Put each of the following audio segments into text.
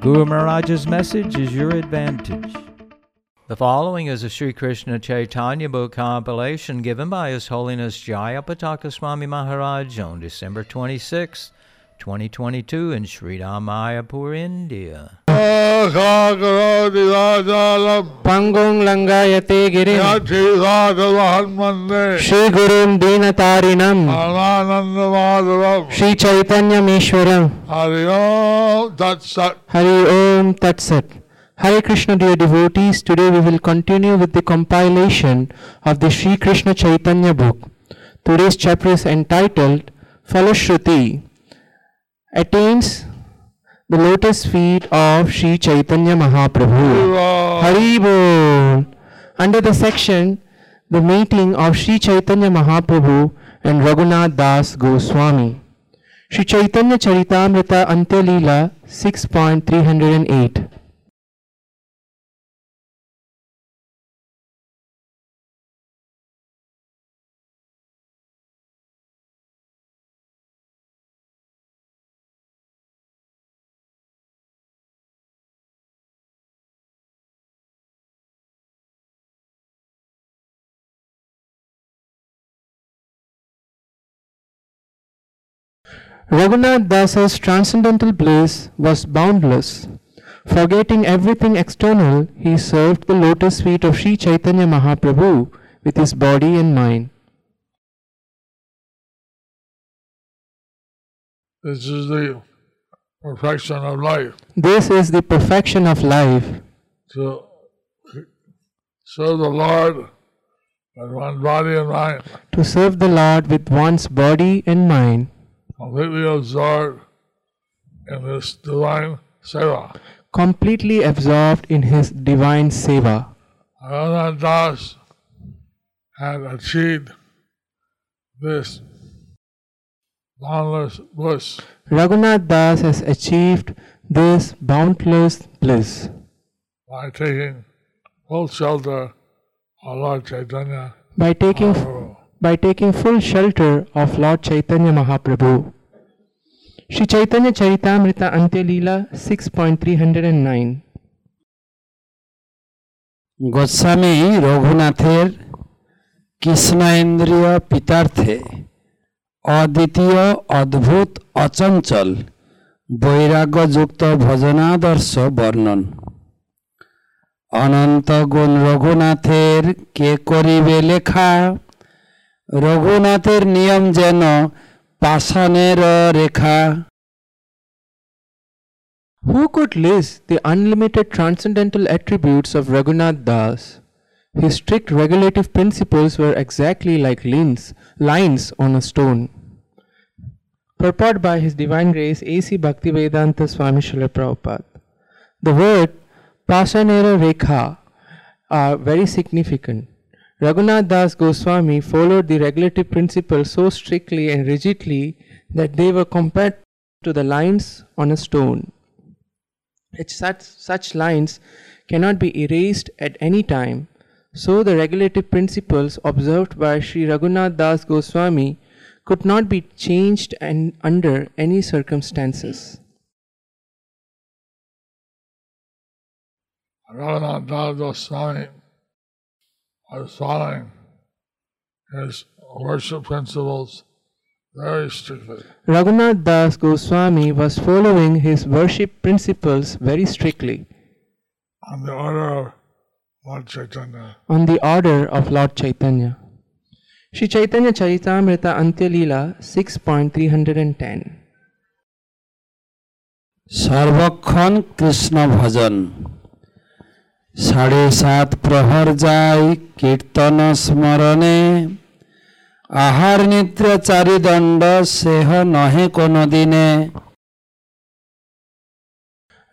Guru Maharaj's message is your advantage. The following is a Sri Krishna Chaitanya book compilation given by His Holiness Jayapataka Swami Maharaj on December 26, 2022 in Sridham Mayapur, India. Pangong Langayate Girim Shri Gurum Shri Chaitanya Meshwaram Hari Om Tat Sat Hari Hare Krishna dear devotees, today we will continue with the compilation of the Sri Krishna Chaitanya book. Today's chapter is entitled Falashruti Attains the lotus feet of Sri Chaitanya Mahaprabhu. Hari Bol. Under the section The Meeting of Sri Chaitanya Mahaprabhu and Raghunath Das Goswami. Sri Chaitanya Charitamrita Antya Leela 6.308 Raghunath Dasa's transcendental bliss was boundless. Forgetting everything external, he served the lotus feet of Sri Chaitanya Mahaprabhu with his body and mind. This is the perfection of life. This is the perfection of life. To serve the Lord with one body and mind, To serve the Lord with one's body and mind, completely absorbed in this divine seva. completely absorbed in his divine seva. Raghunath Das had achieved this boundless bliss Raghunath Das has achieved this boundless bliss by taking full shelter of Lord Chaitanya by taking. By taking full shelter of Lord Chaitanya Mahaprabhu. Shri Chaitanya Charitamrita Antya Leela 6.309 Goswami রঘুনাথের কৃষ্ণেন্দ্রীয় পিতার্থে অদ্বিতীয় অদ্ভুত অচঞ্চল বৈরাগ্যযুক্ত ভজনাদর্শ বর্ণন অনন্ত গুণ রঘুনাথের কে করিবে লেখা রঘুনাথের নিয়ম যেন পাষাণের রেখা Who could list the unlimited transcendental attributes of Raghunath Das? His strict regulative principles were exactly like lines, lines on a stone. Purport by His Divine Grace A.C. Bhaktivedanta Swami Srila Prabhupada. The word Pasanera Rekha are very significant. Raghunath Das Goswami followed the regulative principles so strictly and rigidly that they were compared to the lines on a stone. Such, such, lines cannot be erased at any time. So the regulative principles observed by Sri Raghunath Das Goswami could not be changed and under any circumstances. Raghunath Das Goswami was following his worship principles very strictly. Raghunath Das Goswami was following his worship principles very strictly on the order of Lord Chaitanya. on the order of Lord Chaitanya. Sri Chaitanya Charitamrita Antya Leela 6.310 সর্বক্ষণ কৃষ্ণ ভজন সাড়ে সাত প্রহর যাই কীর্তন স্মরণে আহার নিদ্রা চারিদণ্ড সেহ নহে কোনো দিনে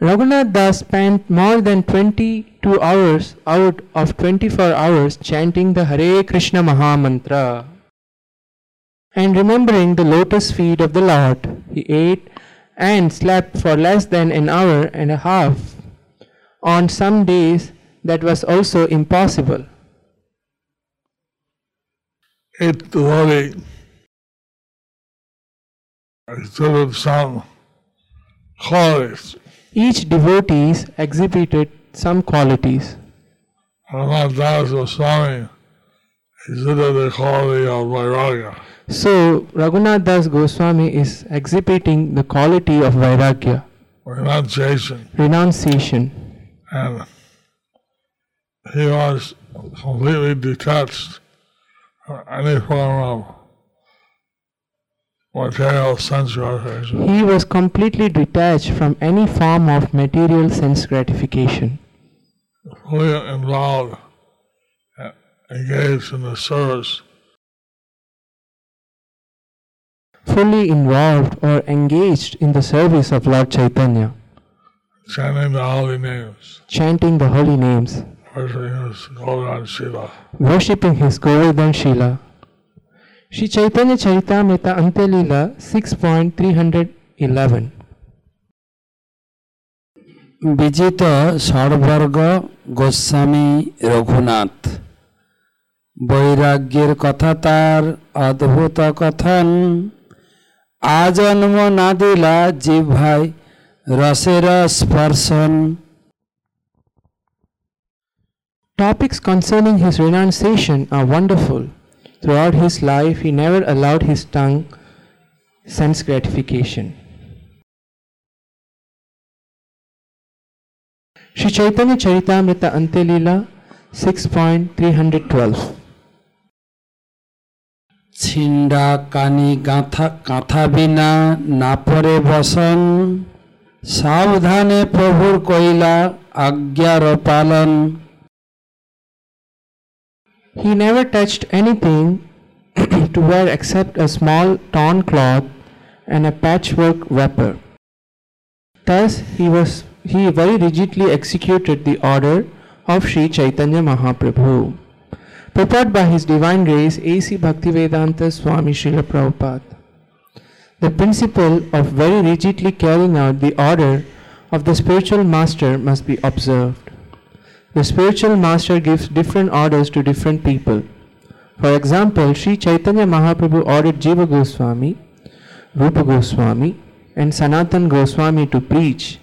Raghunath Das spent more than 22 hours out of 24 hours chanting the Hare Krishna Maha Mantra and remembering the lotus feet of the Lord. He ate and slept for less than an hour and a half. On some days, that was also impossible. Each devotee exhibited some qualities. Each devotee exhibited some qualities. Raghunath Das Goswami exhibited the quality of vairagya. So, Raghunath Das Goswami is exhibiting the quality of Vairagya, renunciation, renunciation, and he was completely detached from any form of material sense gratification. He was completely detached from any form of material sense gratification, fully involved, engaged in the service. Fully involved or engaged in the service of Lord Chaitanya, chanting the holy names, chanting the holy names, worshiping his Govardhan Shila. worshipping his Govardhan Shila. Shri Chaitanya Charitamrita Antyalila 6.311 বিজিত সর্বর্গ গোস্বামী রঘুনাথ বৈরাগ্যের কথা তার অদ্ভুত কথন আজন্ম না দিলা জিভাই Rasera Sparsan. Topics concerning his renunciation are wonderful. Throughout his life, he never allowed his tongue sense gratification. Sri Chaitanya Charitamrita Antyalila 6.312 ছিন্ডা কানি গাঁথা কাঁথা বিনা না পরে বসন সাবধানে প্রভুর কইলা আজ্ঞার পালন He never touched anything to wear except a small torn cloth and a patchwork wrapper. Thus, he was he very rigidly executed the order of Sri Chaitanya Mahaprabhu. Purport by His Divine Grace A.C. Bhaktivedanta Swami Srila Prabhupada. The principle of very rigidly carrying out the order of the spiritual master must be observed. The spiritual master gives different orders to different people. For example, Sri Chaitanya Mahaprabhu ordered Jiva Goswami, Rupa Goswami, and Sanatan Goswami to preach,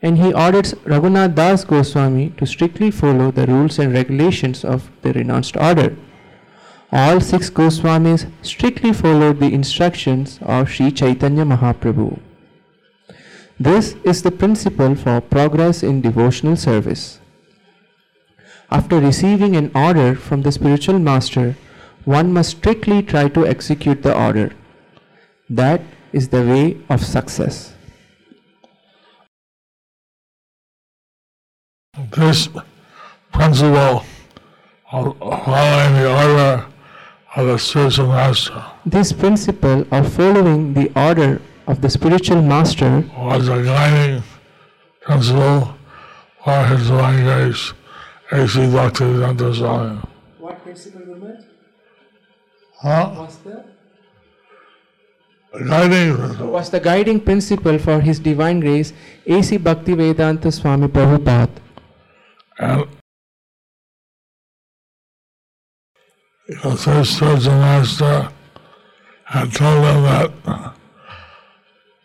and he orders Raghunath Das Goswami to strictly follow the rules and regulations of the renounced order. All six Goswamis strictly followed the instructions of Sri Chaitanya Mahaprabhu. This is the principle for progress in devotional service. After receiving an order from the spiritual master, one must strictly try to execute the order. That is the way of success. This principle of following the order of the spiritual master This principle of following the order of the spiritual master was a guiding principle for his divine grace, A.C. Bhaktivedanta Swami. What principle, Gurmat? Huh? Was the? A guiding principle. Was the guiding principle for His Divine Grace A.C. Bhaktivedanta Swami Prabhupada. And because his spiritual master had told him that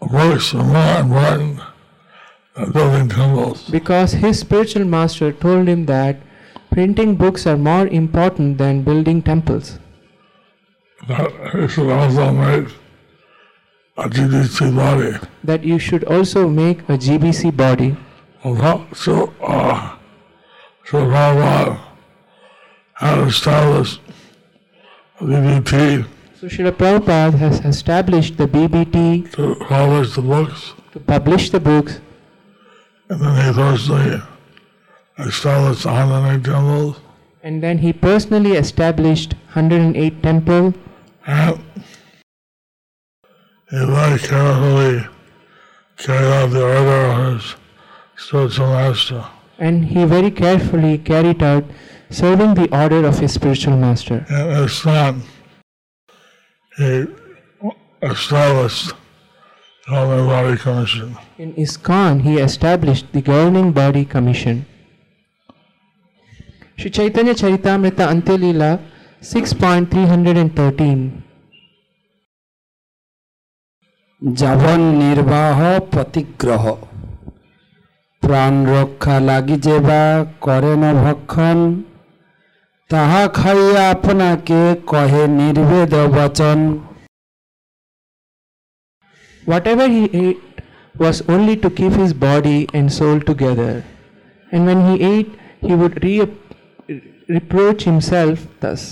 books are more important than building temples. Because his spiritual master told him that printing books are more important than building temples. That he should also make a GBC body. That you should also make a GBC body. Well, so, uh, so Prabhupada had established BBT So Srila Prabhupada has established the BBT to publish the books, to publish the books. And then he personally established 108 temples, and then he personally established 108 temple. And he very carefully carried out the order of his spiritual master. and he very carefully carried out serving the order of his spiritual master. And his son, he established the Holy Body Commission. In ISKCON, he established the governing body commission. Sri Chaitanya Charitamrita Antyalila 6.313 যাবন নির্বাহ প্রতিগ্রহ প্রাণ রক্ষা লাগি যেবা করেন ভক্ষণ তাহা খাইয়া আপনাকে কহে নির্বেদ বচন Whatever he ate was only to keep his body and soul together. And when he ate, he would re- reproach himself thus.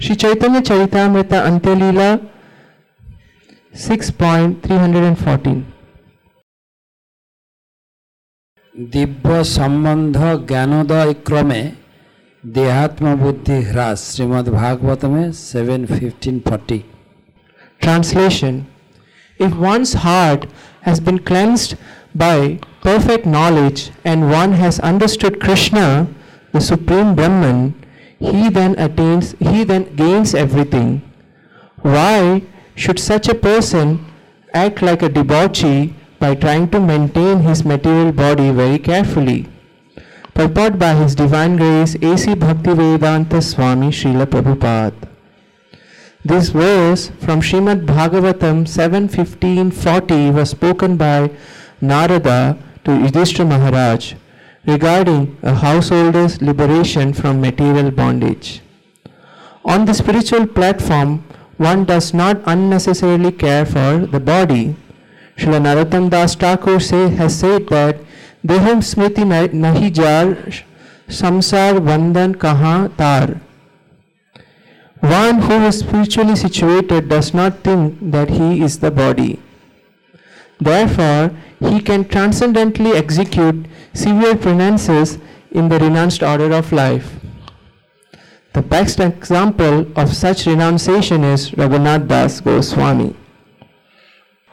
Sri Chaitanya Charitamrita Antyalila 6.314 দিব্য সম্বন্ধ জ্ঞানোদয় ক্রমে দেহাত্ম বুদ্ধি হ্রাস Shrimad ভাগবতমে seven fifteen forty Translation If one's heart has been cleansed by perfect knowledge and one has understood Krishna, the Supreme Brahman, he then attains, he then gains everything. Why should such a person act like a debauchee by trying to maintain his material body very carefully? Purport by His Divine Grace A.C. Bhaktivedanta Swami Srila Prabhupada. This verse from Srimad Bhagavatam 7.15.40 was spoken by Narada to Yudhishthira Maharaj regarding a householder's liberation from material bondage. On the spiritual platform, one does not unnecessarily care for the body. Srila Narottam Das Thakur say, has said that Deham Smriti nahi jar samsar kaha tar. One who is spiritually situated does not think that he is the body. Therefore, he can transcendently execute severe penances in the renounced order of life. The best example of such renunciation is Raghunath Das Goswami.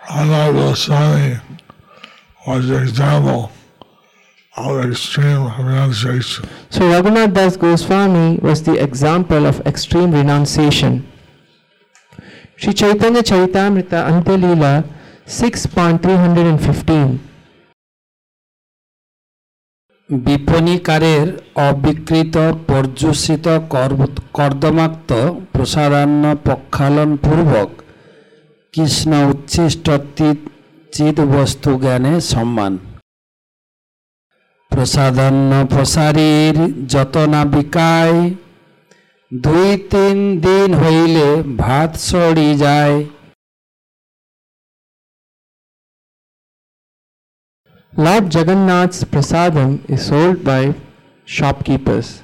Anna Goswami was the example of extreme renunciation. So, Raghunath Das Goswami was the example of extreme renunciation. Sri Chaitanya Charitamrita Antyalila 6.315 বিপণিকারের অবিকৃত পর্যুষিত কর- কর্দমাক্ত প্রসাদান্ন পক্ষালন পূর্বক কৃষ্ণ উচ্ছিষ্ট তি- চিদ বস্তু জ্ঞানে সম্মান প্রসাদান্ন প্রসারীর যত না বিকায় দুই তিন দিন হইলে ভাত সরি যায় Lord Jagannath's prasadam is sold by shopkeepers,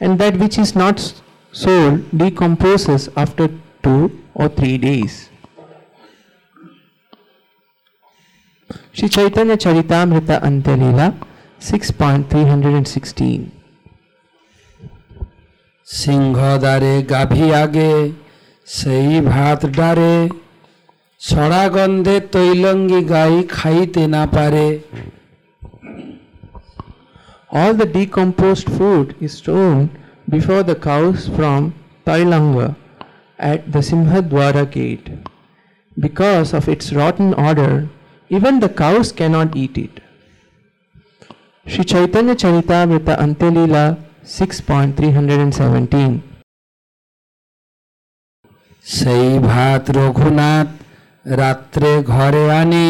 and that which is not s- sold decomposes after two or three days. Sri Chaitanya Charitamrita Antyalila 6.316 সিংহদ্বারে গাভী আগে সেই ভাত ডারে সড়া গন্ধে তৈলঙ্গি গাই খাইতে না পারে All the decomposed food is thrown before the cows from Tailanga at the Simhadwara gate. Because of its rotten odor, Even the cows cannot eat it. Sri Chaitanya Charitamrita Antyalila 6.317 সেই ভাত রঘুনাথ রাত্রে ঘরে আনি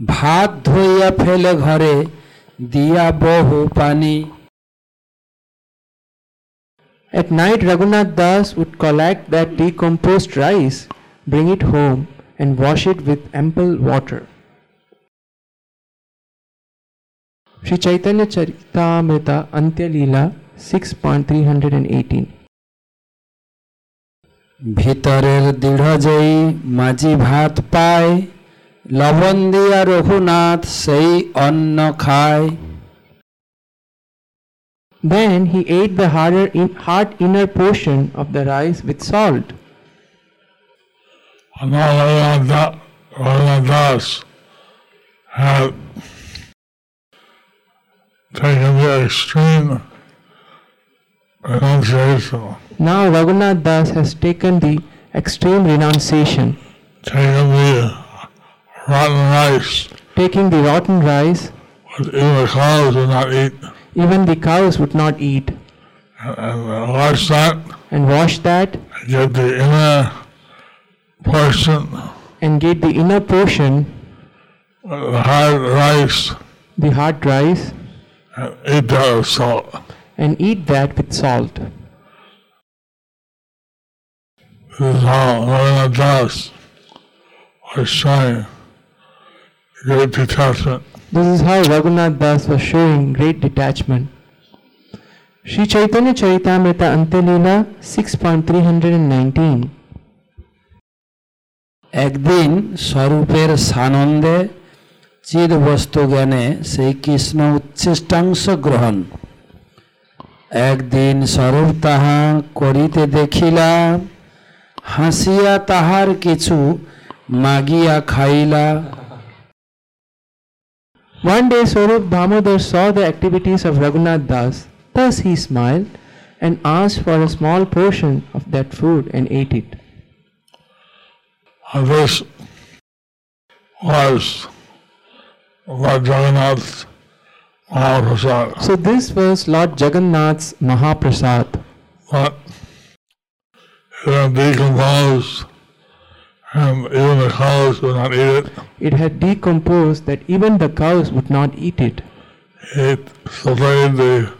ভাত ধইয়া ফেলে ঘরে দিয়া বহু পানি At night, Raghunath Das would collect that decomposed rice, bring it home, and wash it with ample water. Sri Chaitanya Charitamrita Antyalila 6.318 ভিতরের দৃঢ়জয়ী মাঝি ভাত পায় লবণ দিয়া রঘুনাথ সেই অন্ন খায় Then he ate the harder in, hard inner portion of the rice with salt. And not only on that, Raghunath Das had taken the extreme renunciation, Now Raghunath Das has taken the extreme renunciation, taken the rotten rice, taking the rotten rice, which even the cows would not eat, even the cows would not eat, and, and wash that, and wash that. And get the inner portion, and get the inner portion, the hard rice, the hard rice, eat that with salt. And eat that with salt. Was showing great detachment. This is how Raghunath Das was showing great detachment. Sri Chaitanya Charitamrita Antyalila 6.319 একদিন স্বরূপের Sanonde. চিদ বস্তু জ্ঞানে সেই কৃষ্ণ উচ্ছিষ্টাংশ গ্রহণ একদিন স্বরূপ তাহা করিতে দেখিলা হাসিয়া তাহার কিছু মাগিয়া খাইলা One day Swarup Damodar saw the activities of Raghunath Das. Thus he smiled and asked for a small portion of that food and ate it. And this was Lord Jagannath Mahaprasad. So this was Lord Jagannath's Mahaprasad. But it had decomposed and even the cows would not eat it. It had decomposed that even the cows would not eat it. It separated the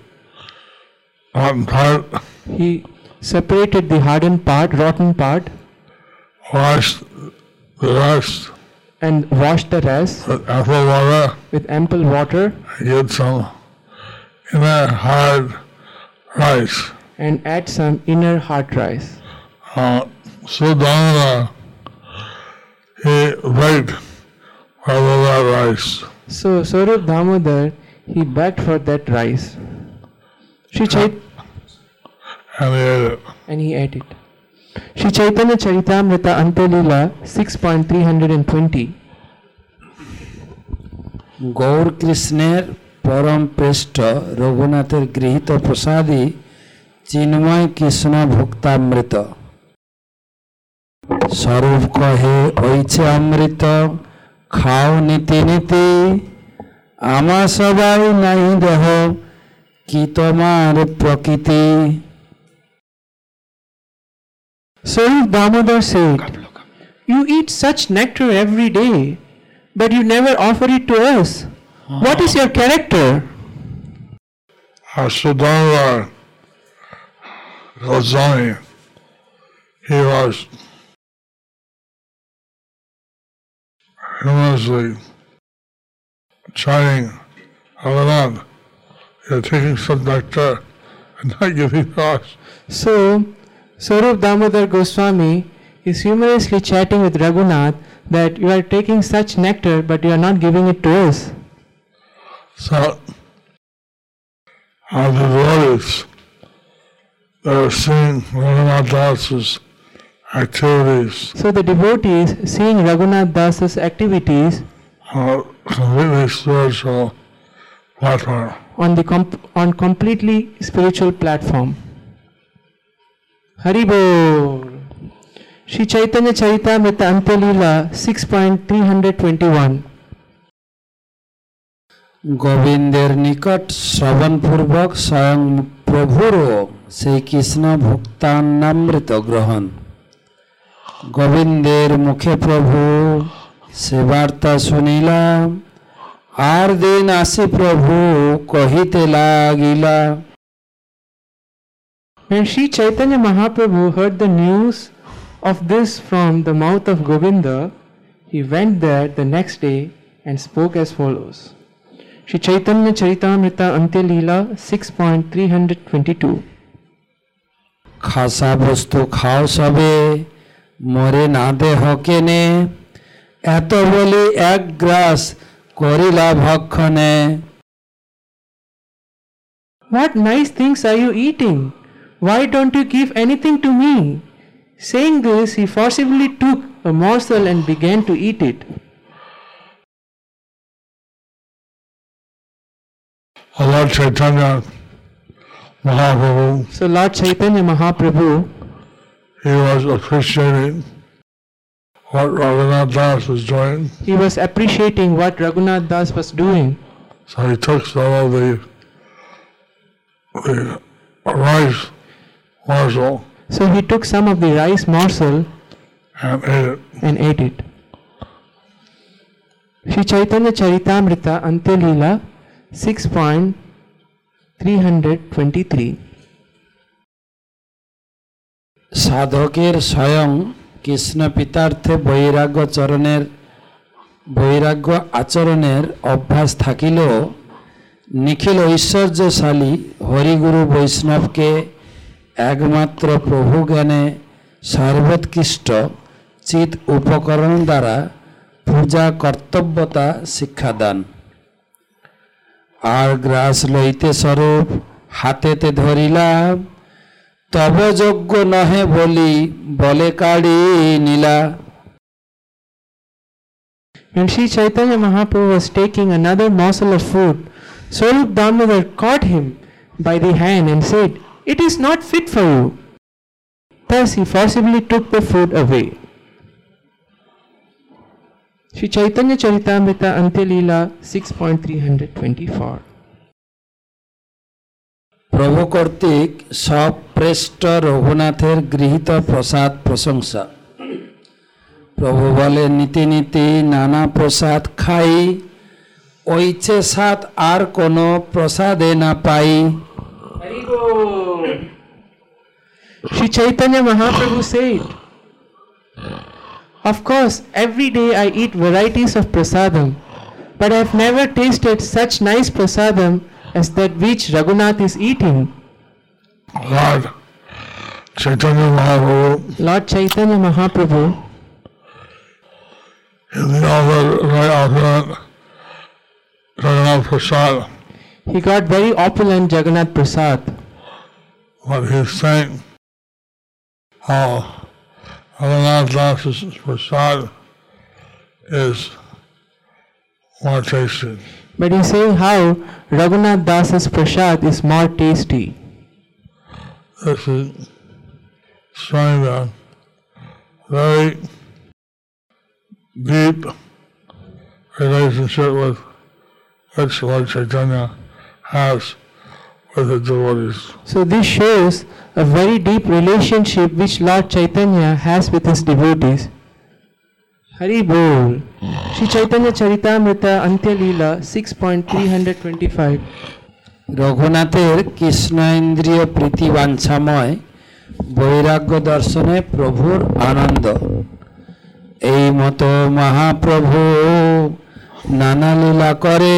rotten part, He separated the hardened part, rotten part, washed the rest and washed the rest with apple water, with ample water get some inner hard rice. and add some inner hard rice. Uh, so Dhamma, he begged for that rice. So Swarup Damodar, he begged for that rice. Shri Chait- and he ate it. and he ate it. Shri Chaitanya Charitamrita Antyalila 6.320 Gour কৃষ্ণের পরম পৃষ্ঠ রঘুনাথের গৃহীত প্রসাদী চিন্ময় কৃষ্ণ ভুক্তামৃত। স্বরূপ কহে হইছে অমৃত খাও নীতি নীতি আমা সবাই নাই দেহ কি তোমার প্রকৃতি? Swarup Damodar said, You eat such nectar every day, but you never offer it to us. What is your character? Dhamma Goswami, he was humorously chiding Raghunath, you're taking some nectar and not giving us. So, Swarup Damodar Goswami is humorously chatting with Raghunath that you are taking such nectar but you are not giving it to us. So, uh, the devotees that are seeing Raghunath Das's activities So the devotees seeing Raghunath Das's activities on a completely spiritual platform. on the comp- on completely spiritual platform. Haribol. Shri Chaitanya Charitamrita Antalila 6.321 গোবিন্দের নিকট শ্রবণপূর্বক স্বয়ং প্রভুরও সেই কৃষ্ণ ভুক্তান্নামৃত গ্রহণ গোবিন্দের মুখে প্রভু সে বার্তা শুনিলাম আর দিন আসি প্রভু কহিতে লাগিলা When Sri Chaitanya Mahaprabhu heard the news of this from the mouth of Govinda, he went there the next day and spoke as follows. Sri Chaitanya Charitamrita Antyalila 6.322 খাসা বস্তু খাও সবে মরে না দেহ কেনে এত বলি এক গ্রাস করিলা ভক্ষণে What nice things are you eating? Why don't you give anything to me? Saying this, he forcibly took a morsel and began to eat it. Lord Chaitanya Mahaprabhu, So Lord Chaitanya Mahaprabhu, he was appreciating what Raghunath Das was doing, he was appreciating what Raghunath Das was doing. so he took some of the, the rice morsel So he took some of the rice morsel and ate it. and ate it. Sri Chaitanya Charitamrita Antyalila 6.323 সাধকের স্বয়ং কৃষ্ণ পিতার্থে বৈরাগ্য চরণের বৈরাগ্য আচরণের অভ্যাস থাকিলেও নিখিল ঐশ্বর্যশালী হরিগুরু বৈষ্ণবকে একমাত্র প্রভু জ্ঞানে সর্বোৎকৃষ্ট চিত উপকরণ দ্বারা পূজা কর্তব্যতা শিক্ষাদান আর গ্রাস লইতে স্বরূপ হাতেতে ধরিলাম তব যোগ্য নহে বলি বলে কাড়ি নীলা When Sri Chaitanya Mahaprabhu was taking another morsel of food, Swarup Damodar caught him by the hand and said, It is not fit for you. Thus he forcibly took the food away. Sri Chaitanya Charitamrita Antyalila 6.324 প্রভু কর্তৃক সপ্রেষ্ট রঘুনাথের গৃহীত প্রসাদ প্রশংসা প্রভু বলে নীতি নীতি নানা প্রসাদ খাই ওইছে সাত আর কোনো প্রসাদে না পাই Sri Chaitanya Mahaprabhu said, Of course, every day I eat varieties of prasadam, but I have never tasted such nice prasadam as that which Raghunath is eating. Lord Chaitanya Mahaprabhu, Lord Chaitanya Mahaprabhu, in the other right opulent Jagannath Prasad, he got very opulent Jagannath Prasad. what he's saying, how Jagannath Das's Prasad is more tasty. But he's saying how Raghunath Das's prasad is more tasty. This is showing the very deep relationship with which Lord Chaitanya has with the devotees. So this shows a very deep relationship which Lord Chaitanya has with his devotees. Hari Bol. Sri Chaitanya Charitamrita Antyalila 6.325 রঘুনাথের Krishna ইন্দ্রিয় প্রীতি বাঞ্ছাময় বৈরাগ্য দর্শনে প্রভুর আনন্দ এই মতো মহাপ্রভু নানা লীলা করে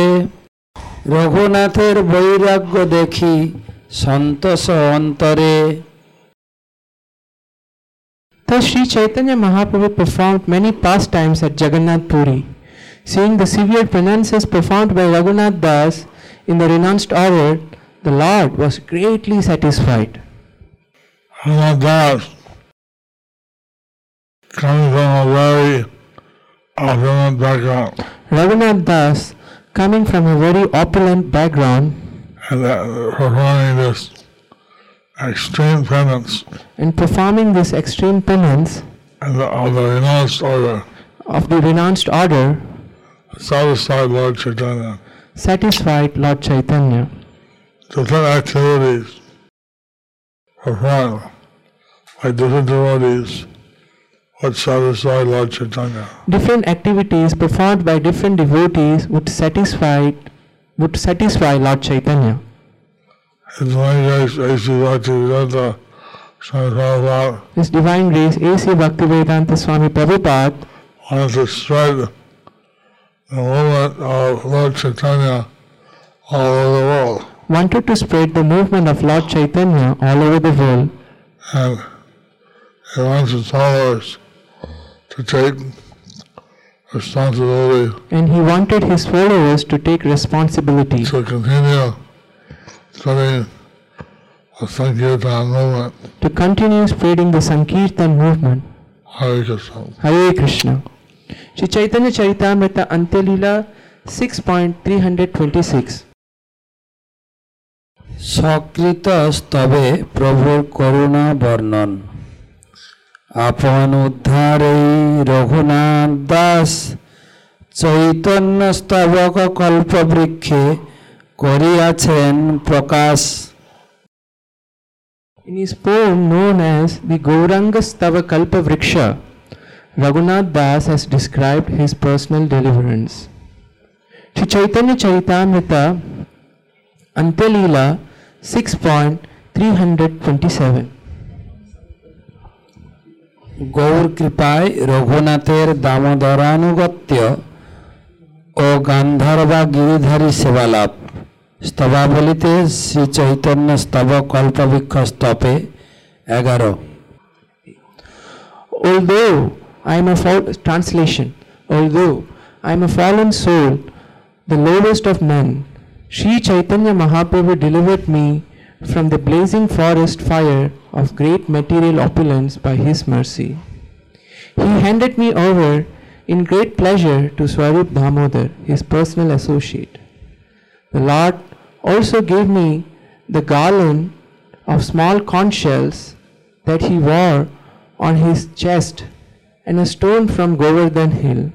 রঘুনাথের বৈরাগ্য দেখি সন্তোষ অন্তরে Thus Sri Chaitanya Mahaprabhu performed many pastimes at Jagannath Puri. Seeing the severe penances performed by Raghunath Das in the renounced order, the Lord was greatly satisfied. And that coming from a very opulent background, Raghunath Das, coming from a very opulent background and performing this extreme penance and performing this extreme penance and the, of the renounced order, of the renounced order, satisfied Lord Chaitanya. satisfied Lord Chaitanya. Different activities performed by different devotees would satisfy Lord Chaitanya. Different activities performed by different devotees would satisfy would satisfy Lord Chaitanya. His language, A.C. Bhaktivedanta Swami Prabhupada His Divine Grace A.C. Bhaktivedanta Swami Prabhupada wanted to spread the movement of Lord Chaitanya all over the world. wanted to spread the movement of Lord Chaitanya all over the world And he wants his followers to take responsibility. And he wanted his followers to take responsibility. To continue spreading the Sankirtan movement. To continue spreading the Sankirtan movement. Hare Krishna. Hare Krishna. Shri Chaitanya Charitamrita Antyalila 6.326 stave প্রভুর করুণা বর্ণন আপন উদ্ধারে রঘুনাথ দাস চৈতন্য স্তবক কল্পবৃক্ষে করিয়াছেন প্রকাশ In his poem known as the Gauranga Stava Kalpa Vriksha, Raghunath Das has described his personal deliverance. Sri Chaitanya Charitamrita Antyalila 6.327 Gour কৃপায় রঘুনাথের দামোদরানুগত্য ও গান্ধারবা গিরিধারী সেবালাভ স্তবাবলিতে শ্রী চৈতন্য স্তব কল্পবৃক্ষ স্তপে এগারো Although I am a fall- translation, although I am a fallen soul, the lowest of men, Sri Chaitanya Mahaprabhu delivered me from the blazing forest fire of great material opulence by his mercy. He handed me over in great pleasure to Swarup Damodar, his personal associate. The Lord also gave me the garland of small conch shells that he wore on his chest and a stone from Govardhan hill.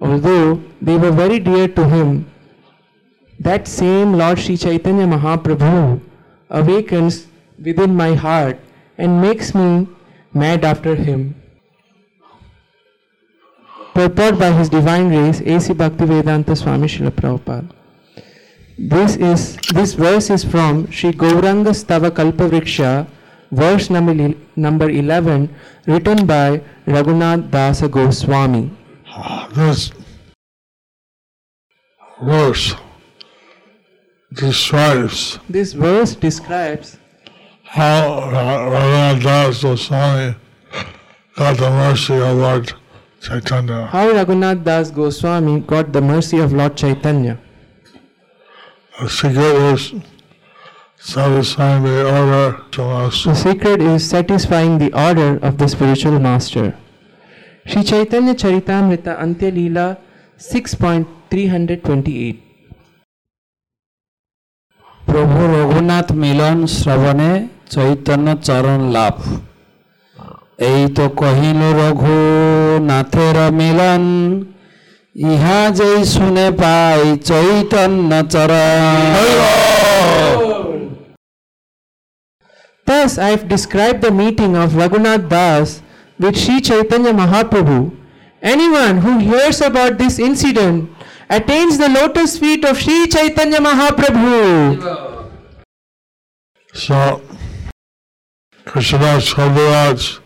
Although they were very dear to him, that same Lord Sri Chaitanya Mahaprabhu awakens within my heart and makes me mad after him. Purport by His Divine Grace A.C. Bhaktivedanta Swami Srila Prabhupada. This is this verse is from Sri Gauranga Stava Kalpavriksha, verse number, number 11, written by Raghunath Dasa Goswami. Ah, this verse describes This verse describes how Raghunath Das Goswami got the mercy of Lord Chaitanya. how Raghunath Das Goswami got the mercy of Lord Chaitanya. The secret is satisfying the order to us. The secret is satisfying the order of the spiritual master. Sri Chaitanya Charitamrita Antya Leela 6.328 প্রভু রঘুনাথ মিলন শ্রবণে চৈতন্য চরণ লাভ এই তো কহিল রঘুনাথের মিলন ইহা যেই শুনে পাই চৈতন্য চরণ Thus I have described the meeting of Raghunath Das with Sri Chaitanya Mahaprabhu. Anyone who hears about this incident attains the lotus feet of Sri Chaitanya Mahaprabhu. So, Krishna Krishnadas Kaviraj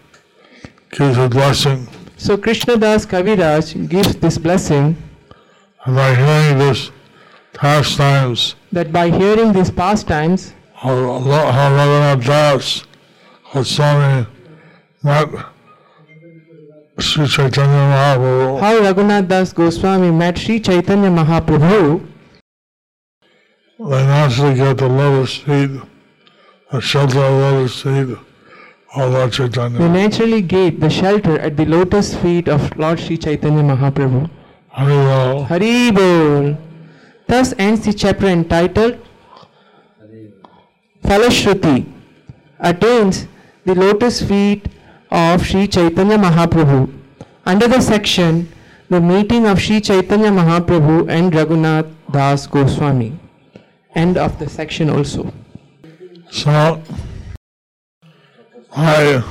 gives a blessing, So Krishna Krishnadas Kaviraj gives this blessing and by hearing this pastimes, that by hearing these pastimes, how Raghunath Das Goswami met Sri Chaitanya Mahaprabhu, how Raghunath Das Goswami met Sri Chaitanya Mahaprabhu, they naturally get the lotus feet, the shelter of lotus feet of Lord they Chaitanya. naturally get the shelter at the lotus feet of Lord Sri Chaitanya Mahaprabhu. Haribol. Hari Bol. Thus ends the chapter entitled Falashruti attains the lotus feet of Sri Chaitanya Mahaprabhu. Under the section The meeting of Sri Chaitanya Mahaprabhu and Raghunath Das Goswami. End of the section also. So, I,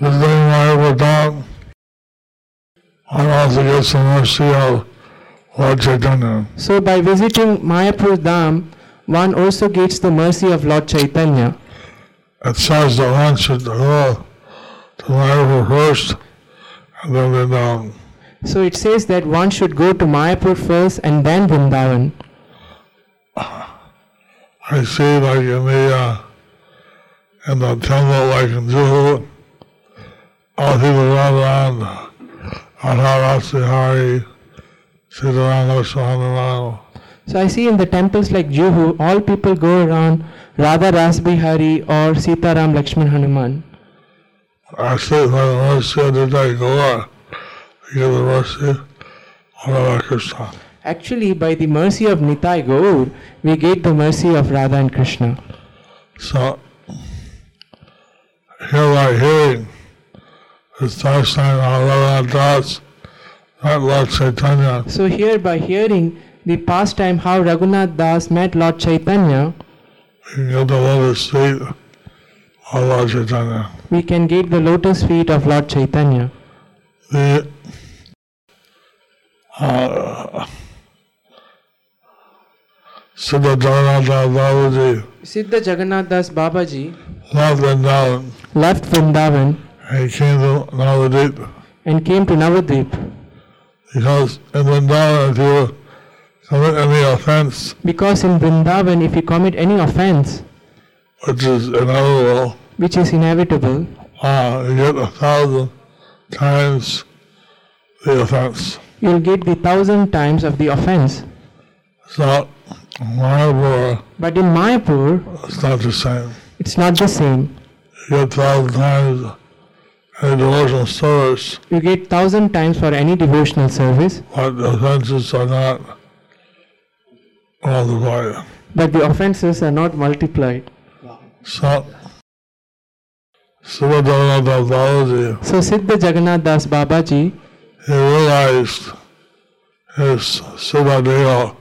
visiting my dog, I also get some mercy of Lord Chaitanya. So by visiting Mayapur Dham, one also gets the mercy of Lord Chaitanya. It says that one should Mayapur first, and then Vrindavan. So it says that one should go to Mayapur first and then Vrindavan. I see like in the, uh, in the temple, like in Juhu, all people run around, Adharasi Hari, Sitaram Lakshmanarao. So I see in the temples like Juhu, all people go around Radha Ras Bihari or Sitaram Lakshman Hanuman. Actually, by the mercy of the day, Gaur, we get the mercy of Radha Krishna. Actually, by the mercy of Nitai Gaur, we get the mercy of Radha and Krishna. So, here by hearing this darshan Radha Das, not Lord Chaitanya, So, here by hearing the pastime how Raghunath Das met Lord Chaitanya, we can get the lotus feet of Lord Chaitanya. we can get the lotus feet of Lord Chaitanya. The uh, Siddha Jagannath Babaji Siddha Jagannath Das Babaji left Vrindavan left Vrindavan and came to Navadvip and came to Navadvip because in Vrindavan if you commit any offense because in Vrindavan, if you commit any offense, which is inevitable, which is inevitable, uh, you get a thousand times the offense. you'll get the thousand times of the offense. So Mayapur But in Mayapur, it's not the same. it's not the same. You get a thousand times any devotional service, You get thousand times for any devotional service, but the offenses are not multiplied. but the offenses are not multiplied. So, Siddha Jagannath Das Babaji, he realized his Siddha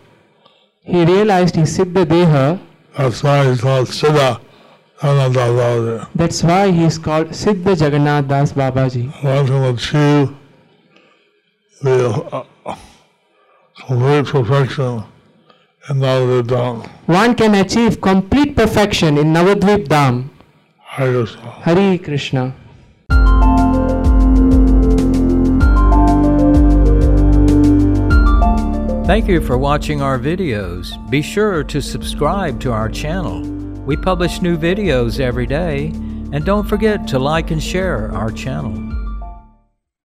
he realized his Siddha Deha, That's why he's called Siddha Jagannath that's why he is called Siddha Jagannath Das Babaji. One can achieve the uh, complete perfection in Navadvip Dham. One can achieve complete perfection in Navadvip Dham. Hare Krishna. Hari Krishna. Thank you for watching our videos. Be sure to subscribe to our channel. We publish new videos every day, and don't forget to like and share our channel.